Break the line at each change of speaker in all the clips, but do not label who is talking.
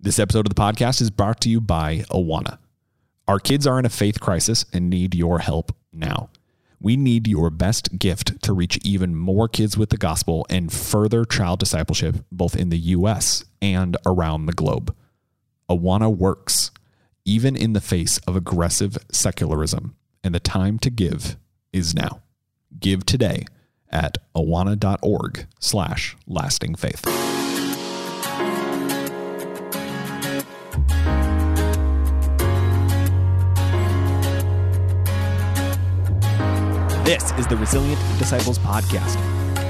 This episode of the podcast is brought to you by Awana. Our kids are in a faith crisis and need your help now. We need your best gift to reach even more kids with the gospel and further child discipleship both in the US and around the globe. Awana works, even in the face of aggressive secularism, and the time to give is now. Give today at awana.org slash lasting faith. This is the Resilient Disciples Podcast,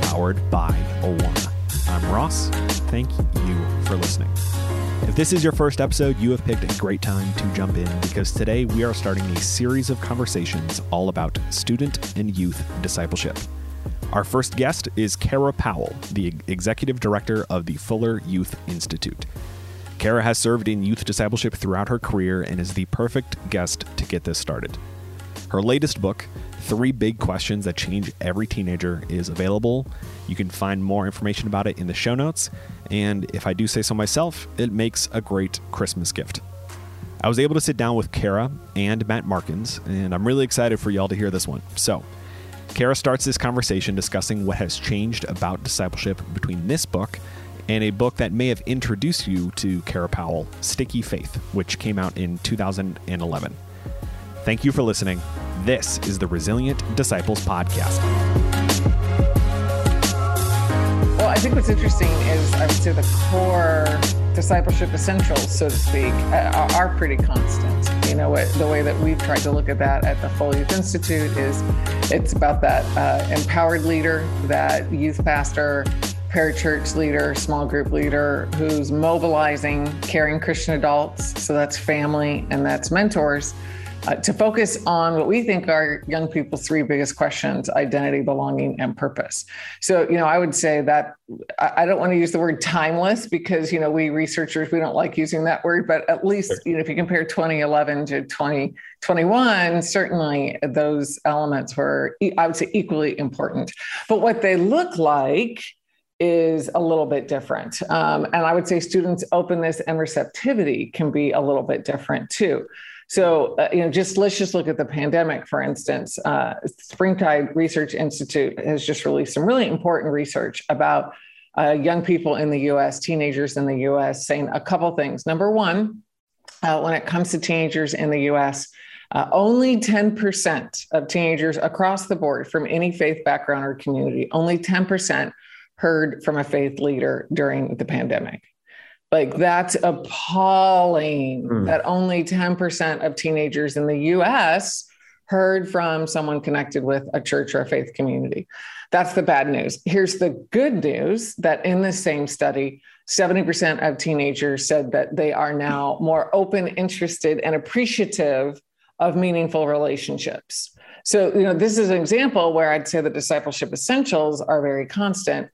powered by Awana. I'm Ross. Thank you for listening. If this is your first episode, you have picked a great time to jump in because today we are starting a series of conversations all about student and youth discipleship. Our first guest is Kara Powell, the executive director of the Fuller Youth Institute. Kara has served in youth discipleship throughout her career and is the perfect guest to get this started. Her latest book, Three Big Questions That Change Every Teenager, is available. You can find more information about it in the show notes. And if I do say so myself, it makes a great Christmas gift. I was able to sit down with Kara and Matt Markins, and I'm really excited for y'all to hear this one. So, Kara starts this conversation discussing what has changed about discipleship between this book and a book that may have introduced you to Kara Powell, Sticky Faith, which came out in 2011. Thank you for listening. This is the Resilient Disciples Podcast.
Well, I think what's interesting is I would say the core discipleship essentials, so to speak, are, are pretty constant. You know, the way that we've tried to look at that at the Fuller Youth Institute is it's about that uh, empowered leader, that youth pastor, parachurch leader, small group leader who's mobilizing, caring Christian adults. So that's family and that's mentors uh, to focus on what we think are young people's three biggest questions identity, belonging, and purpose. So, you know, I would say that I, don't want to use the word timeless because, you know, we researchers, we don't like using that word, but at least, you know, if you compare 2011 to 2021, certainly those elements were, I would say, equally important. But what they look like, is a little bit different. Um, and I would say students' openness and receptivity can be a little bit different too. So, uh, you know, just let's just look at the pandemic, for instance. Uh, Springtide Research Institute has just released some really important research about uh, young people in the US, teenagers in the US, saying a couple things. Number one, uh, when it comes to teenagers in the US, uh, only 10% of teenagers across the board from any faith background or community, only 10% heard from a faith leader during the pandemic. Like that's appalling mm. that only 10% of teenagers in the US heard from someone connected with a church or a faith community. That's the bad news. Here's the good news that in the same study, 70% of teenagers said that they are now more open, interested, and appreciative of meaningful relationships. So, you know, this is an example where I'd say the discipleship essentials are very constant.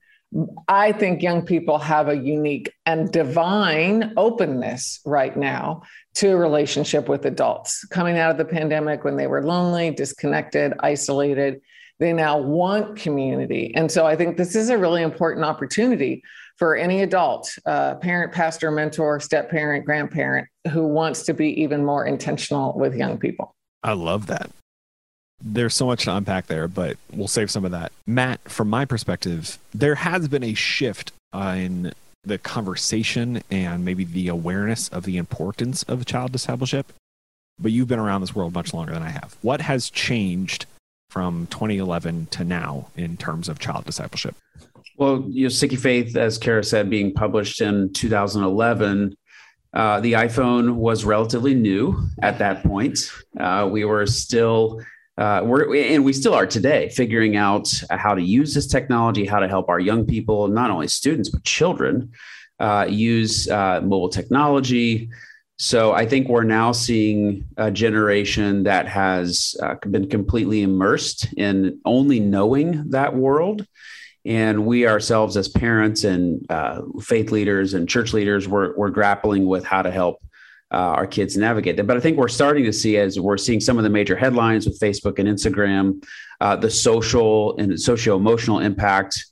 I think young people have a unique and divine openness right now to a relationship with adults. Coming out of the pandemic when they were lonely, disconnected, isolated, they now want community. And so I think this is a really important opportunity for any adult, uh, parent, pastor, mentor, step parent, grandparent who wants to be even more intentional with young people.
I love that. There's so much to unpack there, but we'll save some of that. Matt, from my perspective, there has been a shift in the conversation and maybe the awareness of the importance of child discipleship. But you've been around this world much longer than I have. What has changed from 2011 to now in terms of child discipleship?
Well, you know, Sticky Faith, as Kara said, being published in 2011, uh, the iPhone was relatively new at that point. Uh, we were still uh, we're and we still are today figuring out how to use this technology, how to help our young people, not only students but children, uh, use uh, mobile technology. So I think we're now seeing a generation that has uh, been completely immersed in only knowing that world. And we ourselves, as parents and uh, faith leaders and church leaders, we're, we're grappling with how to help uh, our kids navigate that. But I think we're starting to see as we're seeing some of the major headlines with Facebook and Instagram, uh, the social and socio emotional impact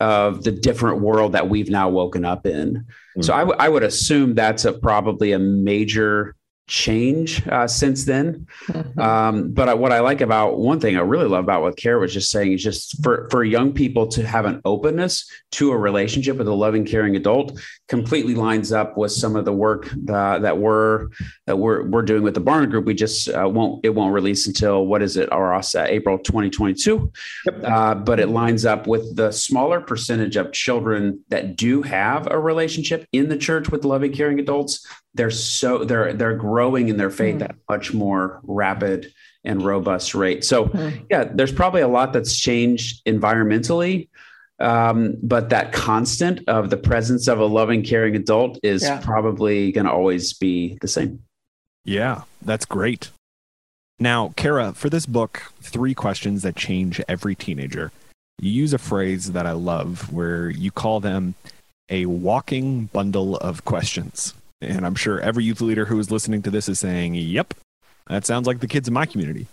of the different world that we've now woken up in. Mm-hmm. So I, w- I would assume that's a probably a major change uh, since then. Mm-hmm. Um, but I, what I like about one thing I really love about what Kara was just saying is just for for young people to have an openness to a relationship with a loving, caring adult completely lines up with some of the work uh, that we're that we're we're doing with the Barna Group. We just uh, won't it won't release until what is it? Our uh, April 2022. Yep. Uh, but it lines up with the smaller percentage of children that do have a relationship in the church with loving, caring adults they're so they're they're growing in their faith mm. at much more rapid and robust rate. So mm. yeah, there's probably a lot that's changed environmentally. Um, but that constant of the presence of a loving, caring adult is yeah. probably going to always be the same.
Yeah, that's great. Now, Kara, for this book, three questions that change every teenager. You use a phrase that I love where you call them a walking bundle of questions. And I'm sure every youth leader who is listening to this is saying, yep, that sounds like the kids in my community.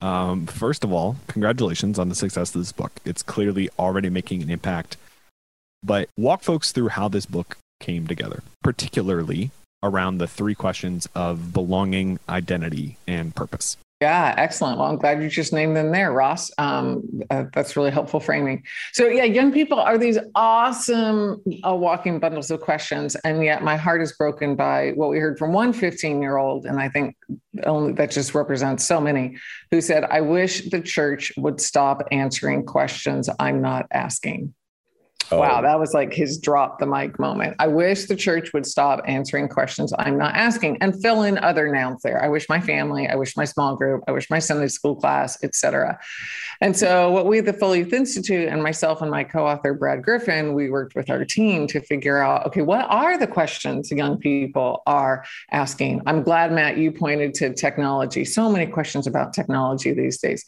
Um, first of all, congratulations on the success of this book. It's clearly already making an impact. But walk folks through how this book came together, particularly around the three questions of belonging, identity, and purpose.
Yeah, excellent. Well, I'm glad you just named them there, Ross. Um, uh, that's really helpful framing. So, yeah, young people are these awesome uh, walking bundles of questions. And yet, my heart is broken by what we heard from one 15 year old. And I think only that just represents so many who said, I wish the church would stop answering questions I'm not asking. Oh. Wow, um, that was like his drop the mic moment. I wish the church would stop answering questions I'm not asking and fill in other nouns there. I wish my family, I wish my small group, I wish my Sunday school class, etc. And so what we at the Fuller Youth Institute and myself and my co-author Brad Griffin, we worked with our team to figure out, okay, what are the questions young people are asking? I'm glad Matt you pointed to technology. So many questions about technology these days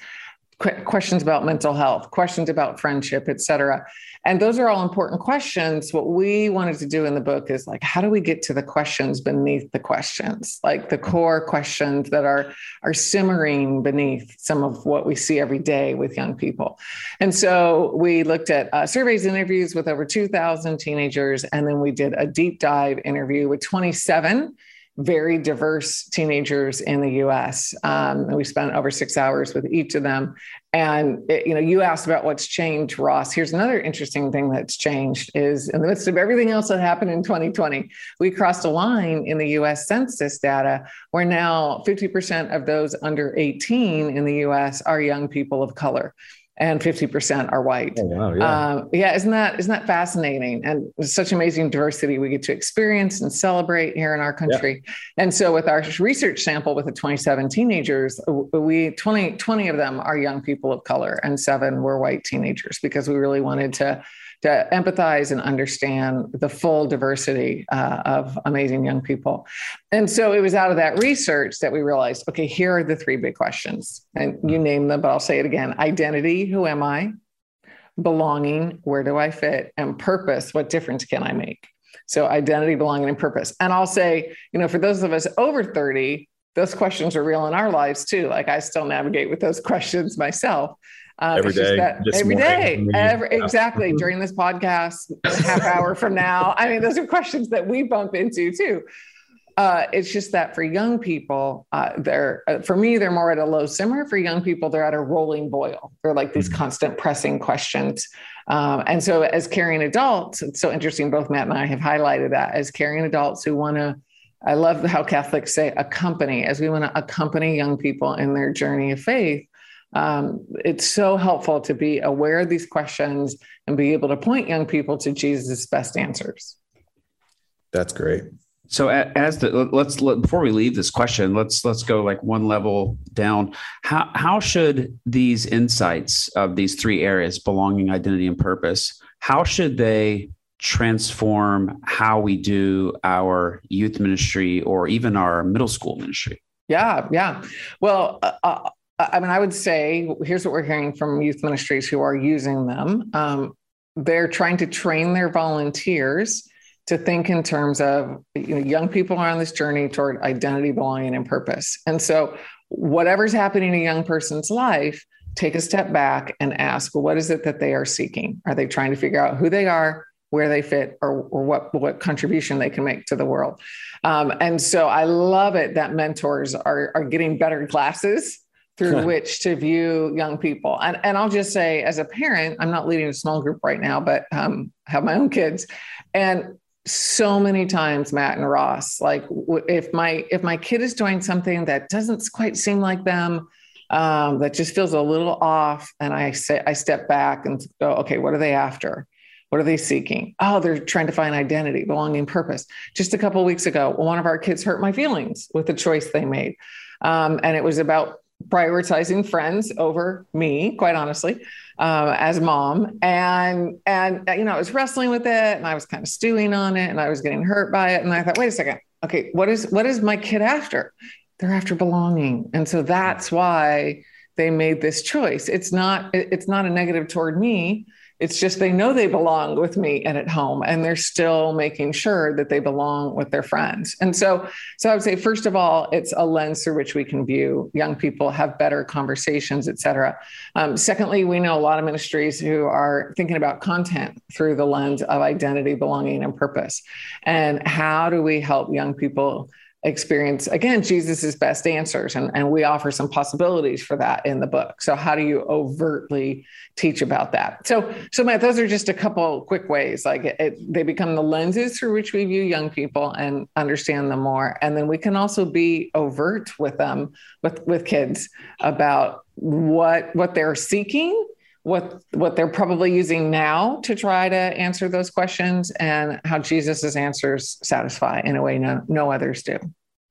questions about mental health, questions about friendship, et cetera. And those are all important questions. What we wanted to do in the book is like, how do we get to the questions beneath the questions, like the core questions that are, are simmering beneath some of what we see every day with young people. And so we looked at uh, surveys, interviews with over 2,000 teenagers, and then we did a deep dive interview with 27 very diverse teenagers in the U.S. Um, and we spent over six hours with each of them. And it, you know, you asked about what's changed, Ross. Here's another interesting thing that's changed: is in the midst of everything else that happened in 2020, we crossed a line in the U.S. Census data where now 50% of those under 18 in the U.S. are young people of color and 50% are white. Oh, wow, yeah. Um, yeah, isn't that isn't that fascinating? And such amazing diversity we get to experience and celebrate here in our country. Yeah. And so with our research sample with the 27 teenagers, we 20, 20 of them are young people of color and seven were white teenagers because we really wanted to to empathize and understand the full diversity uh, of amazing young people. And so it was out of that research that we realized okay, here are the three big questions. And you name them, but I'll say it again identity, who am I? Belonging, where do I fit? And purpose, what difference can I make? So identity, belonging, and purpose. And I'll say, you know, for those of us over 30, those questions are real in our lives too. Like I still navigate with those questions myself.
Um, every day,
that, every day, every, yeah. exactly. During this podcast, half hour from now, I mean, those are questions that we bump into too. Uh, it's just that for young people, uh, they're uh, for me, they're more at a low simmer. For young people, they're at a rolling boil. They're like these mm-hmm. constant pressing questions. Um, and so, as caring adults, it's so interesting. Both Matt and I have highlighted that as caring adults who want to. I love how Catholics say accompany, as we want to accompany young people in their journey of faith um, it's so helpful to be aware of these questions and be able to point young people to Jesus' best answers.
That's great.
So as the let's let, before we leave this question, let's let's go like one level down. How how should these insights of these three areas, belonging, identity, and purpose, how should they transform how we do our youth ministry or even our middle school ministry?
Yeah, yeah. Well, uh, uh I mean, I would say here's what we're hearing from youth ministries who are using them. Um, they're trying to train their volunteers to think in terms of you know young people are on this journey toward identity, belonging, and purpose. And so, whatever's happening in a young person's life, take a step back and ask, well, what is it that they are seeking? Are they trying to figure out who they are, where they fit, or, or what, what contribution they can make to the world? Um, and so I love it that mentors are, are getting better glasses through which to view young people. And, and I'll just say, as a parent, I'm not leading a small group right now, but um, have my own kids. And so many times, Matt and Ross, like if my if my kid is doing something that doesn't quite seem like them, um, that just feels a little off, and I say I step back and go, okay, what are they after? What are they seeking? Oh, they're trying to find identity, belonging, purpose. Just a couple weeks ago, one of our kids hurt my feelings with the choice they made, um, and it was about prioritizing friends over me, quite honestly, um, as mom. And and you know, I was wrestling with it, and I was kind of stewing on it, and I was getting hurt by it. And I thought, wait a second, okay, what is what is my kid after? They're after belonging, and so that's why they made this choice. It's not it's not a negative toward me. It's just they know they belong with me and at home, and they're still making sure that they belong with their friends. And so, so I would say, first of all, it's a lens through which we can view young people, have better conversations, et cetera. Um, secondly, we know a lot of ministries who are thinking about content through the lens of identity, belonging, and purpose. And how do we help young people? Experience again jesus's best answers and, and we offer some possibilities for that in the book. So how do you overtly teach about that? So so matt those are just a couple quick ways like it, it, they become the lenses through which we view young people and understand them more. And then we can also be overt with them with with kids about what what they're seeking what what they're probably using now to try to answer those questions and how Jesus's answers satisfy in a way no, no others do.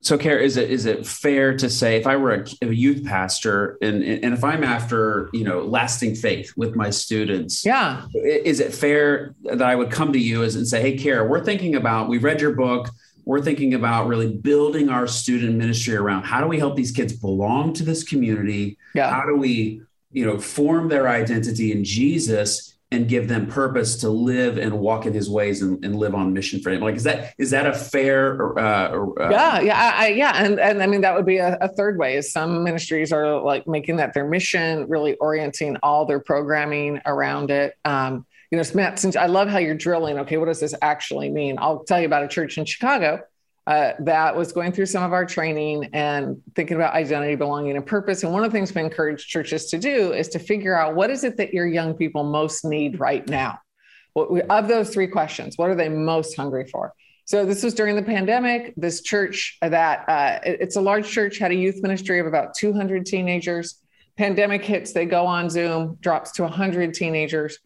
So, Kara, is it is it fair to say if I were a, a, youth pastor and and if I'm after you know lasting faith with my students,
yeah,
is it fair that I would come to you as and say, Hey, Kara, we're thinking about we read your book, we're thinking about really building our student ministry around how do we help these kids belong to this community?
Yeah.
How do we you know, form their identity in Jesus and give them purpose to live and walk in his ways and, and live on mission for him. Like, is that, is that a fair, uh,
uh, yeah, yeah, I, yeah. And, and I mean, that would be a, a, third way is some ministries are like making that their mission, really orienting all their programming around it. Um, you know, Matt, since I love how you're drilling, okay, what does this actually mean? I'll tell you about a church in Chicago uh, that was going through some of our training and thinking about identity, belonging, and purpose. And one of the things we encourage churches to do is to figure out what is it that your young people most need right now. We, of those three questions, what are they most hungry for? So this was during the pandemic. This church that uh, it, it's a large church had a youth ministry of about 200 teenagers. Pandemic hits, they go on Zoom, drops to 100 teenagers.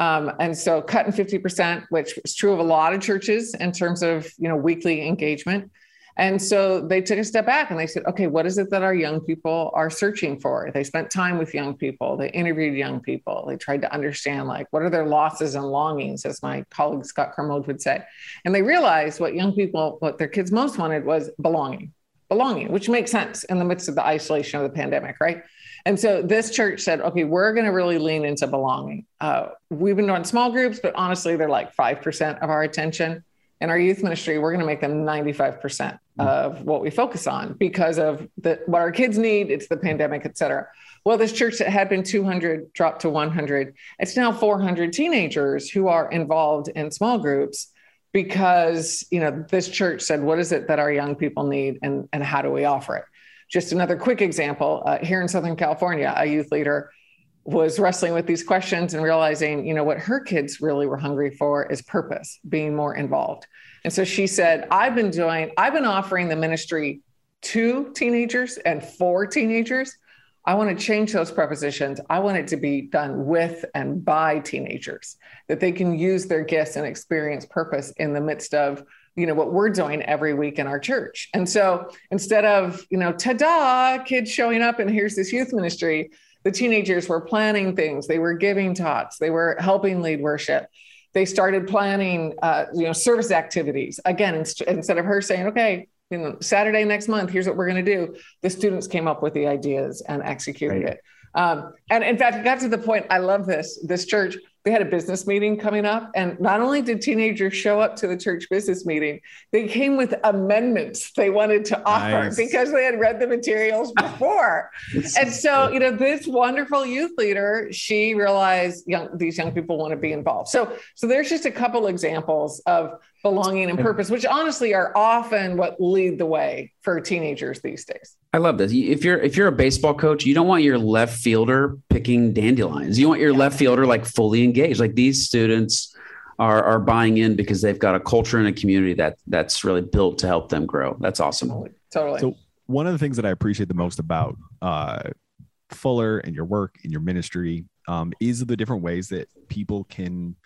Um, and so cutting 50%, which is true of a lot of churches in terms of, you know, weekly engagement. And so they took a step back and they said, okay, what is it that our young people are searching for? They spent time with young people. They interviewed young people. They tried to understand, like, what are their losses and longings, as my colleague Scott Cormode would say. And they realized what young people, what their kids most wanted was belonging, belonging, which makes sense in the midst of the isolation of the pandemic, right? And so this church said, okay, we're going to really lean into belonging. Uh, we've been doing small groups, but honestly, they're like 5% of our attention. In our youth ministry, we're going to make them 95% mm-hmm. of what we focus on because of the, what our kids need. It's the pandemic, et cetera. Well, this church that had been 200 dropped to 100. It's now 400 teenagers who are involved in small groups because you know this church said, "What is it that our young people need, and and how do we offer it?" Just another quick example uh, here in Southern California, a youth leader was wrestling with these questions and realizing, you know, what her kids really were hungry for is purpose, being more involved. And so she said, I've been doing, I've been offering the ministry to teenagers and for teenagers. I want to change those prepositions. I want it to be done with and by teenagers, that they can use their gifts and experience purpose in the midst of you know what we're doing every week in our church and so instead of you know ta-da kids showing up and here's this youth ministry the teenagers were planning things they were giving talks they were helping lead worship they started planning uh, you know service activities again inst- instead of her saying okay you know saturday next month here's what we're going to do the students came up with the ideas and executed right. it um, and in fact, it got to the point. I love this. This church they had a business meeting coming up and not only did teenagers show up to the church business meeting they came with amendments they wanted to offer nice. because they had read the materials before and so you know this wonderful youth leader she realized young these young people want to be involved so so there's just a couple examples of belonging and purpose, which honestly are often what lead the way for teenagers these days.
I love this. If you're if you're a baseball coach, you don't want your left fielder picking dandelions. You want your yeah. left fielder like fully engaged. Like these students are are buying in because they've got a culture and a community that that's really built to help them grow. That's awesome.
Totally. totally.
So one of the things that I appreciate the most about uh, Fuller and your work and your ministry um, is the different ways that people can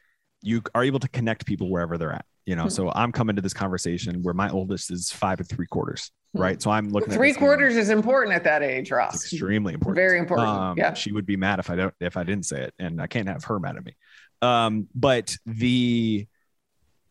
you are able to connect people wherever they're at you know, hmm. so I'm coming to this conversation where my oldest is five and three quarters, hmm. right? So I'm looking
three quarters is important at that age, Ross.
It's extremely important.
Very important. Um, yeah.
She would be mad if I don't if I didn't say it, and I can't have her mad at me. Um, but the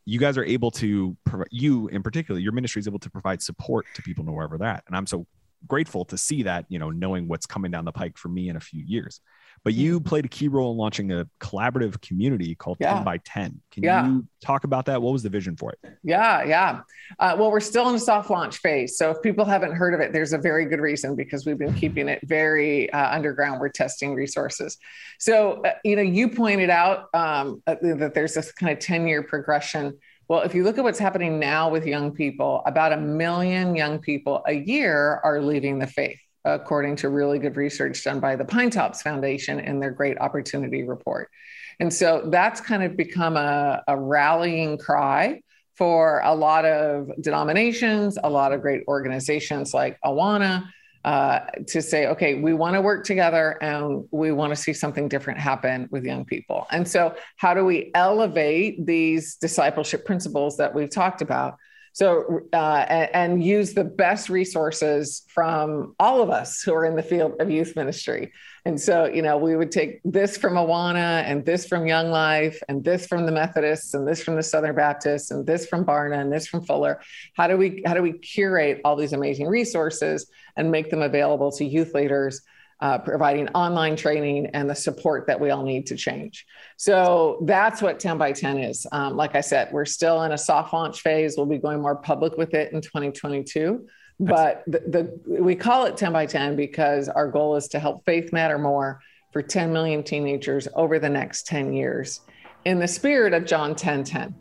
you guys are able to provide you in particular, your ministry is able to provide support to people wherever they're at. And I'm so grateful to see that, you know, knowing what's coming down the pike for me in a few years but you mm-hmm. played a key role in launching a collaborative community called yeah. 10 by 10. Can yeah. you talk about that? What was the vision for it?
Yeah, yeah. Uh, well, we're still in a soft launch phase. So if people haven't heard of it, there's a very good reason because we've been keeping it very uh, underground. We're testing resources. So, uh, you know, you pointed out um, uh, that there's this kind of 10 year progression. Well, if you look at what's happening now with young people, about a million young people a year are leaving the faith according to really good research done by the Pinetops Foundation in their Great Opportunity Report. And so that's kind of become a, a rallying cry for a lot of denominations, a lot of great organizations like Awana. Uh, to say, okay, we want to work together and we want to see something different happen with young people. And so, how do we elevate these discipleship principles that we've talked about so, uh, and, and, use the best resources from all of us who are in the field of youth ministry. And so, you know, we would take this from Awana and this from Young Life and this from the Methodists and this from the Southern Baptists and this from Barna and this from Fuller. How do we how do we curate all these amazing resources and make them available to youth leaders uh, providing online training and the support that we all need to change. So that's what 10 by 10 is. Um, like I said, we're still in a soft launch phase. We'll be going more public with it in 2022. But the, the we call it 10 by 10 because our goal is to help faith matter more for 10 million teenagers over the next 10 years in the spirit of John 10 10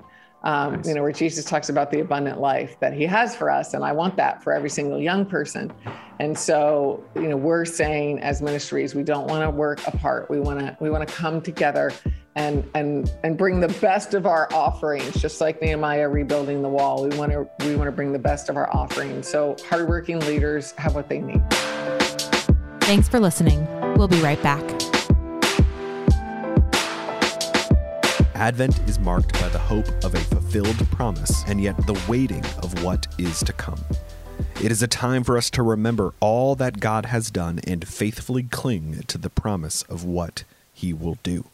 um, nice. you know, where Jesus talks about the abundant life that he has for us. And I want that for every single young person. And so, you know, we're saying as ministries, we don't want to work apart. We want to, we want to come together and, and, and bring the best of our offerings, just like Nehemiah rebuilding the wall. We want to, we want to bring the best of our offerings. So hardworking leaders have what they need.
Thanks for listening. We'll be right back.
Advent is marked by the hope of a fulfilled promise and yet the waiting of what is to come. It is a time for us to remember all that God has done and faithfully cling to the promise of what He will do.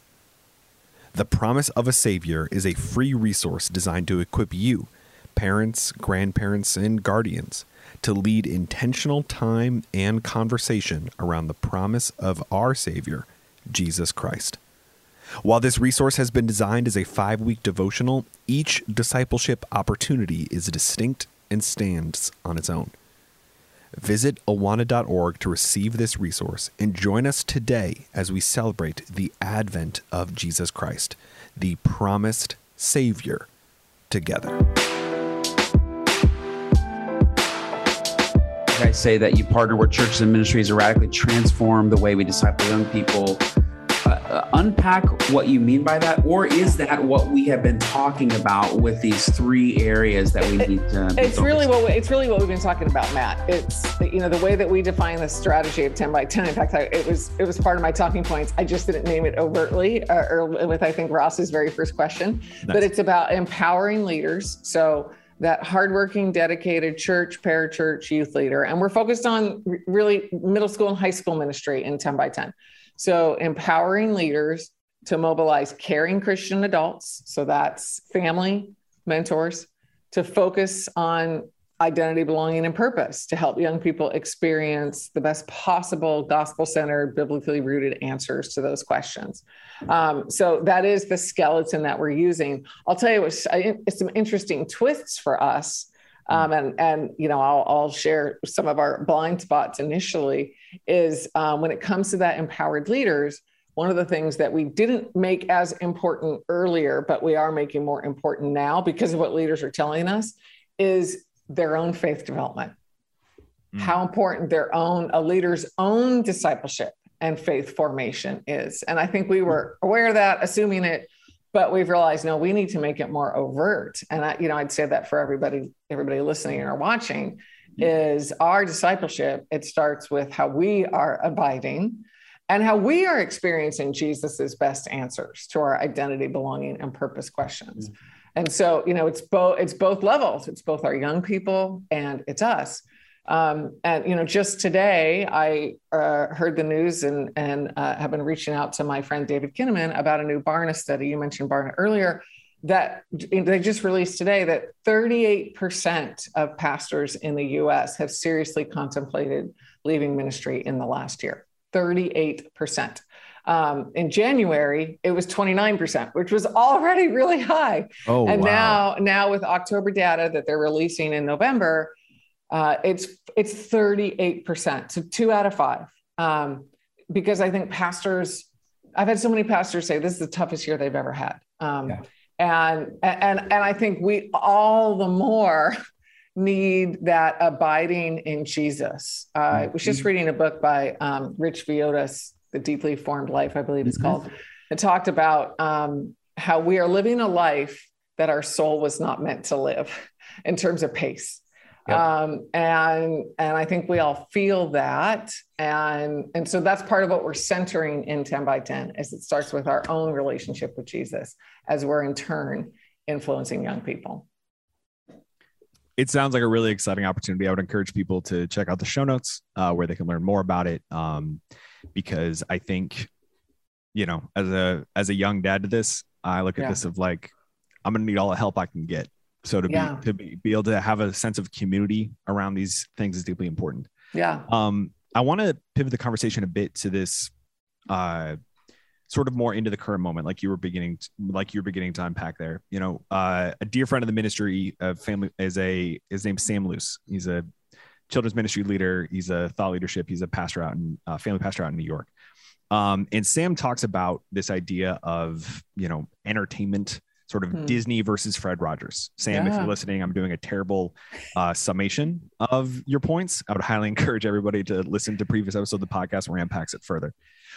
The promise of a Savior is a free resource designed to equip you, parents, grandparents, and guardians, to lead intentional time and conversation around the promise of our Savior, Jesus Christ. While this resource has been designed as a five week devotional, each discipleship opportunity is distinct and stands on its own. Visit awana.org to receive this resource and join us today as we celebrate the advent of Jesus Christ, the promised Savior, together.
I say that you partner with churches and ministries to radically transform the way we disciple young people uh, unpack what you mean by that, or is that what we have been talking about with these three areas that we need to?
It's really what we, it's really what we've been talking about, Matt. It's you know the way that we define the strategy of ten by ten. In fact, I, it was it was part of my talking points. I just didn't name it overtly, uh, or with I think Ross's very first question. Nice. But it's about empowering leaders. So that hardworking, dedicated church, parachurch, youth leader. And we're focused on really middle school and high school ministry in 10 by 10. So, empowering leaders to mobilize caring Christian adults. So, that's family, mentors, to focus on identity, belonging, and purpose to help young people experience the best possible gospel centered, biblically rooted answers to those questions. Um, so that is the skeleton that we're using. I'll tell you, it's, it's some interesting twists for us. Um, and and you know I'll, I'll share some of our blind spots initially is um, when it comes to that empowered leaders one of the things that we didn't make as important earlier but we are making more important now because of what leaders are telling us is their own faith development, mm. how important their own, a leader's own discipleship and faith formation is. And I think we were aware of that, assuming it, but we've realized no, we need to make it more overt. And I, you know, I'd say that for everybody, everybody listening or watching, is our discipleship. It starts with how we are abiding and how we are experiencing Jesus's best answers to our identity, belonging, and purpose questions. And so, you know, it's both it's both levels. It's both our young people and it's us. Um, and you know, just today I uh, heard the news and and uh, have been reaching out to my friend David Kinnaman about a new Barna study. You mentioned Barna earlier. That they just released today that 38% of pastors in the U.S. have seriously contemplated leaving ministry in the last year. 38%. Um, in January, it was 29%, which was already really high.
Oh,
and
wow.
now, now with October data that they're releasing in November, uh, it's it's 38%. So two out of five. Um, because I think pastors, I've had so many pastors say this is the toughest year they've ever had. Um, yeah. and and and I think we all the more need that abiding in Jesus. Uh, I was just mm-hmm. reading a book by um, Rich Villodas the deeply formed life, I believe it's mm-hmm. called. It talked about um, how we are living a life that our soul was not meant to live in terms of pace. Yep. Um, and and I think we all feel that, and and so that's part of what we're centering in 10 by 10 is it starts with our own relationship with Jesus as we're in turn influencing young people
it sounds like a really exciting opportunity. I would encourage people to check out the show notes uh, where they can learn more about it. Um, because I think, you know, as a as a young dad to this, I look at yeah. this of like, I'm gonna need all the help I can get. So to yeah. be to be, be able to have a sense of community around these things is deeply important.
Yeah.
Um, I want to pivot the conversation a bit to this uh sort of more into the current moment, like you were beginning, to, like you were beginning to unpack there. You know, uh, a dear friend of the ministry, uh, family is a his name's Sam Luce. He's a children's ministry leader. He's a thought leadership. He's a pastor out in uh, family pastor out in New York. Um, and Sam talks about this idea of you know entertainment, sort of hmm. Disney versus Fred Rogers. Sam, yeah. if you're listening, I'm doing a terrible uh, summation of your points. I would highly encourage everybody to listen to previous episode of the podcast where he unpacks it further.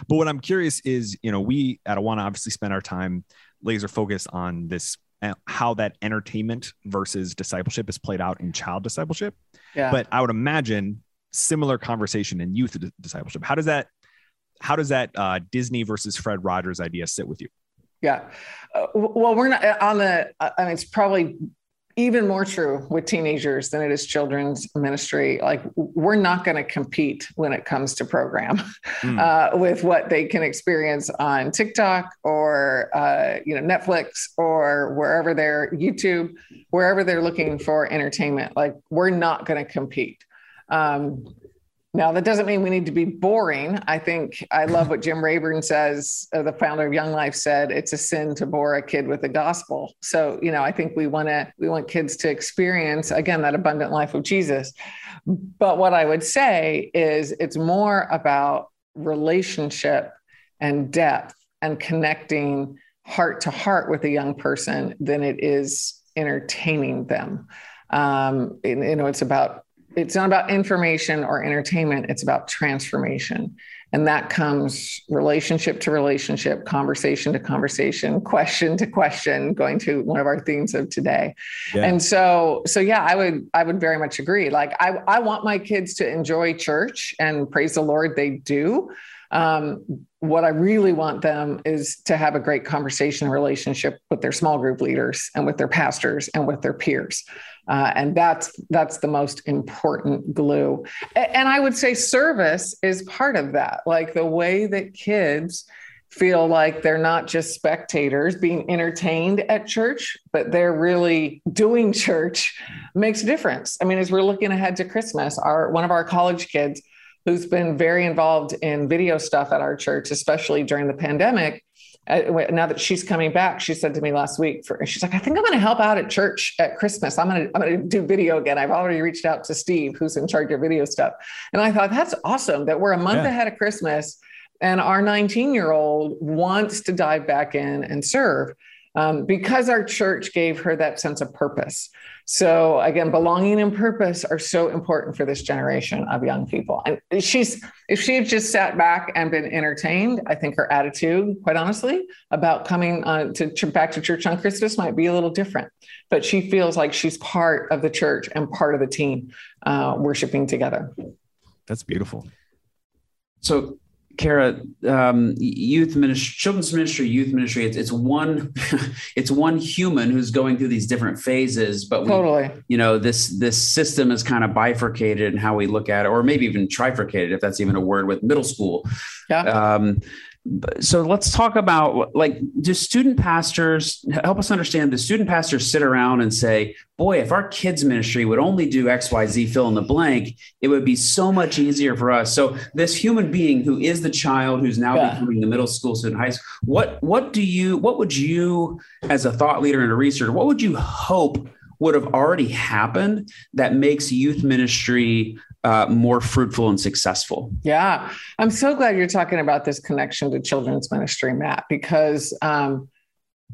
But what I'm curious is, you know, we at Awana obviously spend our time laser focused on this uh, how that entertainment versus discipleship is played out in child discipleship. Yeah. But I would imagine similar conversation in youth discipleship. How does that how does that uh, Disney versus Fred Rogers idea sit with you?
Yeah. Uh, well, we're not on the, I mean, it's probably even more true with teenagers than it is children's ministry. Like we're not going to compete when it comes to program mm. uh, with what they can experience on TikTok or uh, you know Netflix or wherever they're YouTube, wherever they're looking for entertainment. Like we're not going to compete. Um, now, that doesn't mean we need to be boring. I think I love what Jim Rayburn says, uh, the founder of Young Life said, it's a sin to bore a kid with the gospel. So, you know, I think we want to we want kids to experience again that abundant life of Jesus. But what I would say is it's more about relationship and depth and connecting heart to heart with a young person than it is entertaining them. Um, you know, it's about it's not about information or entertainment it's about transformation. And that comes relationship to relationship conversation to conversation question to question going to one of our themes of today. Yeah. and so so yeah i would i would very much agree. Like i i want my kids to enjoy church and praise the lord they do um, what I really want them is to have a great conversation relationship with their small group leaders and with their pastors and with their peers. Uh, and that's that's the most important glue and i would say service is part of that like the way that kids feel like they're not just spectators being entertained at church, but they're really doing church makes a difference. I mean, as we're looking ahead to Christmas, our one of our college kids who's been very involved in video stuff at our church, especially during the pandemic. Uh, now that she's coming back, she said to me last week, for, she's like, I think I'm going to help out at church at Christmas. I'm going to, I'm going to do video again. I've already reached out to Steve, who's in charge of video stuff. And I thought that's awesome that we're a month yeah. ahead of Christmas and our 19 year old wants to dive back in and serve um, because our church gave her that sense of purpose. So again, belonging and purpose are so important for this generation of young people. And she's, if she had just sat back and been entertained, I think her attitude, quite honestly, about coming uh, to, to back to church on Christmas might be a little different. But she feels like she's part of the church and part of the team uh, worshiping together.
That's beautiful.
So Kara, um, youth ministry, children's ministry, youth ministry. It's, it's one, it's one human who's going through these different phases. But we,
totally,
you know, this this system is kind of bifurcated in how we look at it, or maybe even trifurcated, if that's even a word with middle school.
Yeah. Um,
so let's talk about like do student pastors help us understand the student pastors sit around and say boy if our kids ministry would only do xyz fill in the blank it would be so much easier for us so this human being who is the child who's now yeah. becoming the middle school student high school what what do you what would you as a thought leader and a researcher what would you hope would have already happened that makes youth ministry uh, more fruitful and successful.
Yeah, I'm so glad you're talking about this connection to children's ministry, Matt, because um,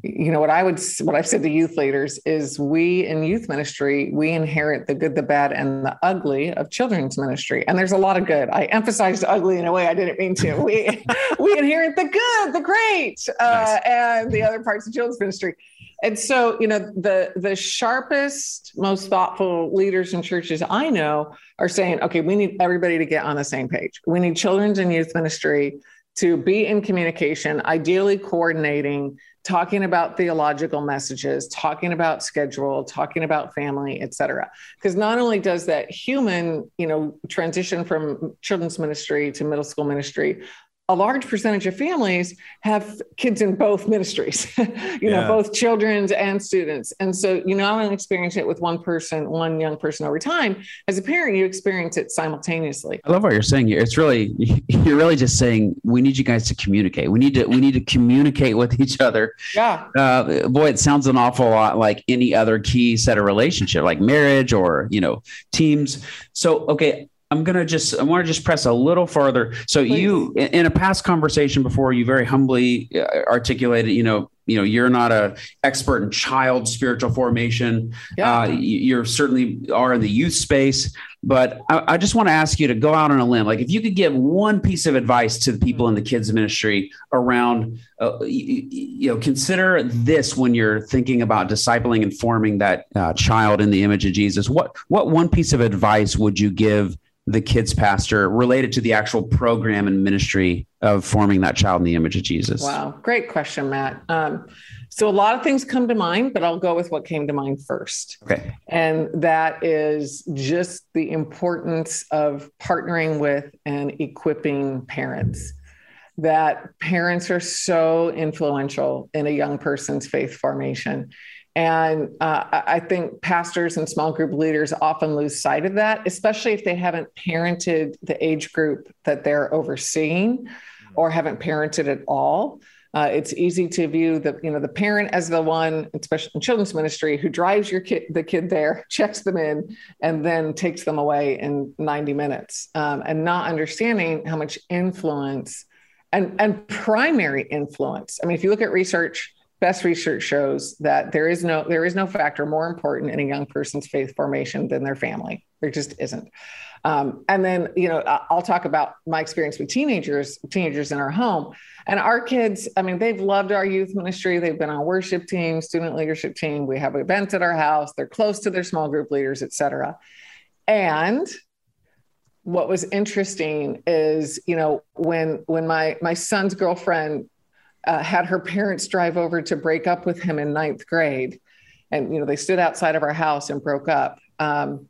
you know what I would what I've said to youth leaders is we in youth ministry we inherit the good, the bad, and the ugly of children's ministry, and there's a lot of good. I emphasized ugly in a way I didn't mean to. We we inherit the good, the great, uh, nice. and the other parts of children's ministry. And so, you know, the the sharpest, most thoughtful leaders in churches I know are saying, okay, we need everybody to get on the same page. We need children's and youth ministry to be in communication, ideally coordinating, talking about theological messages, talking about schedule, talking about family, et cetera. Because not only does that human, you know, transition from children's ministry to middle school ministry a large percentage of families have kids in both ministries, you yeah. know, both children's and students. And so you not only experience it with one person, one young person over time, as a parent, you experience it simultaneously.
I love what you're saying here. It's really, you're really just saying we need you guys to communicate. We need to, we need to communicate with each other.
Yeah.
Uh, boy, it sounds an awful lot like any other key set of relationship, like marriage or, you know, teams. So, okay, I'm gonna just I want to just press a little further. So Please. you in a past conversation before, you very humbly uh, articulated, you know, you know, you're not a expert in child spiritual formation. Yeah. Uh, you certainly are in the youth space, but I, I just want to ask you to go out on a limb. Like, if you could give one piece of advice to the people in the kids ministry around, uh, you, you, know, consider this when you're thinking about discipling and forming that uh, child in the image of Jesus. What what one piece of advice would you give? The kids pastor related to the actual program and ministry of forming that child in the image of Jesus?
Wow, great question, Matt. Um, so a lot of things come to mind, but I'll go with what came to mind first.
Okay.
And that is just the importance of partnering with and equipping parents. That parents are so influential in a young person's faith formation. And uh, I think pastors and small group leaders often lose sight of that, especially if they haven't parented the age group that they're overseeing or haven't parented at all. Uh, it's easy to view the you know the parent as the one, especially in children's ministry, who drives your kid the kid there, checks them in, and then takes them away in 90 minutes, um, and not understanding how much influence and and primary influence. I mean, if you look at research best research shows that there is no there is no factor more important in a young person's faith formation than their family. There just isn't. Um, and then you know i'll talk about my experience with teenagers teenagers in our home. And our kids i mean they've loved our youth ministry. They've been on worship team student leadership team. We have events at our house. They're close to their small group leaders et cetera. And what was interesting is you know when when my my son's girlfriend uh, had her parents drive over to break up with him in ninth grade. And, you know, they stood outside of our house and broke up. Um,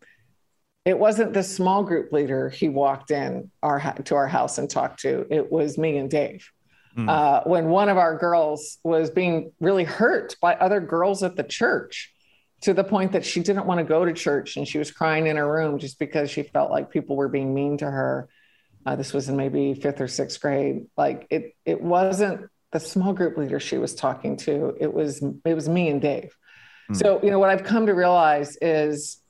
it wasn't the small group leader he walked in our to our house and talked to. It was me and Dave. mm. uh, when one of our girls was being really hurt by other girls at the church to the point that she didn't want to go to church and she was crying in her room just because she felt like people were being mean to her. Uh, this was in maybe fifth or sixth grade. Like it, it wasn't the small group leader she was talking to. It was, it was me and Dave. Mm. So you know what I've come to realize is,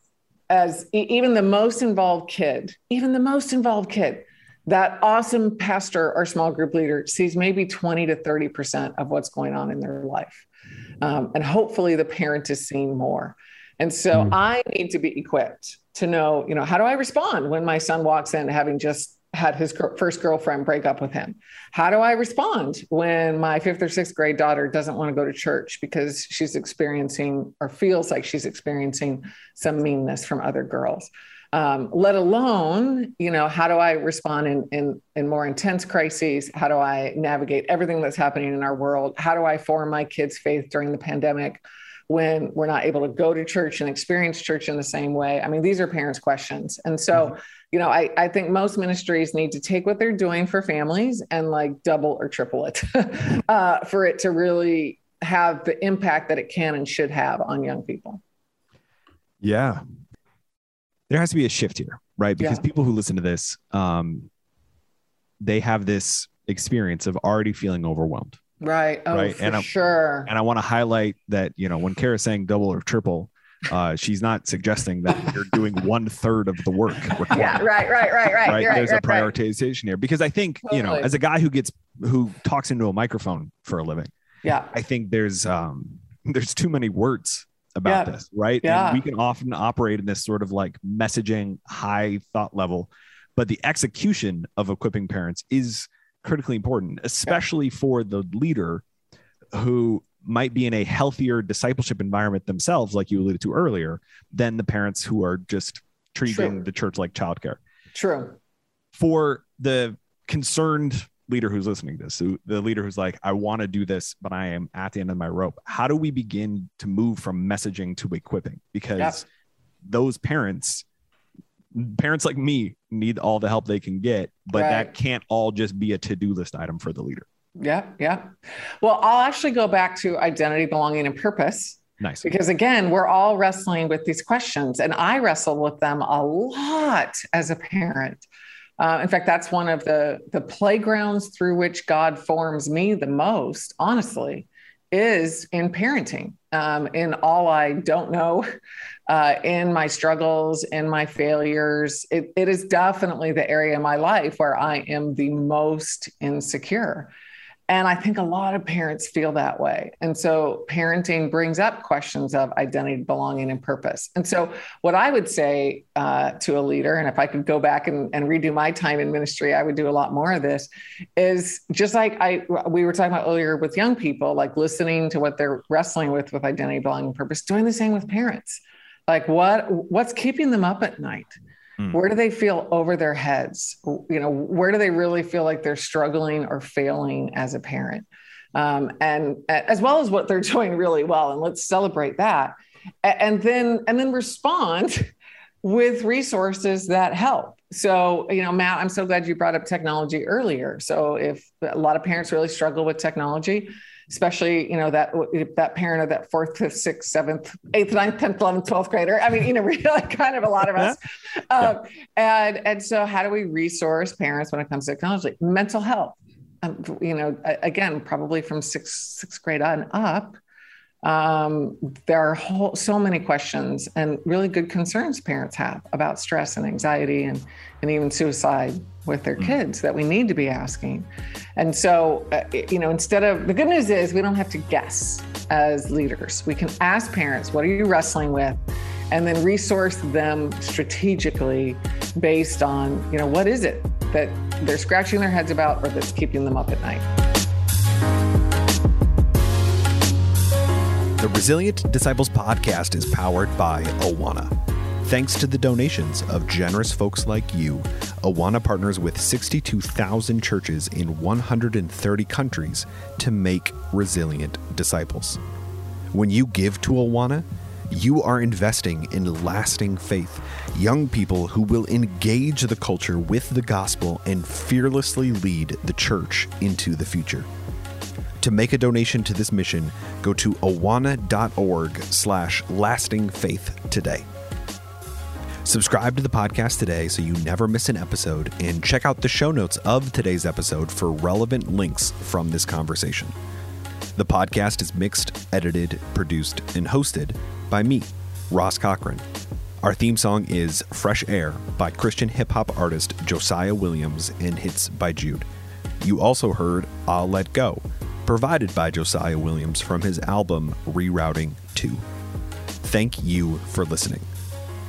as even the most involved kid, even the most involved kid, that awesome pastor or small group leader sees maybe 20 to 30 percent of what's going on in their life um, and hopefully the parent is seeing more. And so mm. I need to be equipped to know, you know, how do I respond when my son walks in having just had his first girlfriend break up with him? How do I respond when my fifth or sixth grade daughter doesn't want to go to church because she's experiencing or feels like she's experiencing some meanness from other girls? um, let alone you know how do i respond in, in in more intense crises how do i navigate everything that's happening in our world how do i form my kids faith during the pandemic when we're not able to go to church and experience church in the same way i mean these are parents questions and so mm-hmm. You know I, I think most ministries need to take what they're doing for families and like double or triple it uh, for it to really have the impact that it can and should have on young people
yeah there has to be a shift here, right? Because yeah. people who listen to this, um, they have this experience of already feeling overwhelmed.
Right. Oh, right. and sure.
And I want to highlight that, you know, when Kara's saying double or triple, uh, she's not suggesting that you're doing one third of the work.
Required, yeah, right, right, right, right. right?
There's
right,
a prioritization right. here because I think totally. you know, as a guy who gets who talks into a microphone for a living,
yeah,
I think there's um there's too many words about yeah. this, right? Yeah. And we can often operate in this sort of like messaging high thought level, but the execution of equipping parents is critically important, especially yeah. for the leader who might be in a healthier discipleship environment themselves, like you alluded to earlier, than the parents who are just treating True. the church like childcare.
True.
For the concerned leader who's listening to this, the leader who's like, I want to do this, but I am at the end of my rope. How do we begin to move from messaging to equipping? Because yep. those parents, parents like me, need all the help they can get, but right. that can't all just be a to do list item for the leader.
Yeah, yeah. Well, I'll actually go back to identity, belonging, and purpose.
Nice.
Because again, we're all wrestling with these questions, and I wrestle with them a lot as a parent. Uh, in fact, that's one of the the playgrounds through which God forms me the most. Honestly, is in parenting, um, in all I don't know, uh, in my struggles, in my failures. It, it is definitely the area of my life where I am the most insecure. And I think a lot of parents feel that way. And so parenting brings up questions of identity, belonging, and purpose. And so, what I would say uh, to a leader, and if I could go back and, and redo my time in ministry, I would do a lot more of this, is just like I we were talking about earlier with young people, like listening to what they're wrestling with with identity, belonging, and purpose, doing the same with parents. Like what what's keeping them up at night? Mm. Where do they feel over their heads? You know, where do they really feel like they're struggling or failing as a parent? Um, and as well as what they're doing really well, and let's celebrate that. And then and then respond with resources that help. So, you know, Matt, I'm so glad you brought up technology earlier. So, if a lot of parents really struggle with technology, especially you know that that parent of that fourth, fifth, sixth, seventh, eighth, ninth, tenth, eleventh, twelfth grader. I mean, you know, really kind of a lot of us. Um, and and so, how do we resource parents when it comes to technology? Mental health. Um, you know, again, probably from sixth sixth grade on up. Um, there are whole, so many questions and really good concerns parents have about stress and anxiety and, and even suicide with their mm. kids that we need to be asking. And so, uh, you know, instead of the good news is we don't have to guess as leaders. We can ask parents, what are you wrestling with? And then resource them strategically based on, you know, what is it that they're scratching their heads about or that's keeping them up at night.
The Resilient Disciples podcast is powered by Awana. Thanks to the donations of generous folks like you, Awana partners with 62,000 churches in 130 countries to make resilient disciples. When you give to Awana, You are investing in lasting faith, young people who will engage the culture with the gospel and fearlessly lead the church into the future. To make a donation to this mission, go to awana.org slash lasting faith today. Subscribe to the podcast today so you never miss an episode and check out the show notes of today's episode for relevant links from this conversation. The podcast is mixed, edited, produced, and hosted by me, Ross Cochran. Our theme song is Fresh Air by Christian hip hop artist Josiah Williams and hits by Jude. You also heard I'll Let Go, provided by Josiah Williams from his album Rerouting 2. Thank you for listening.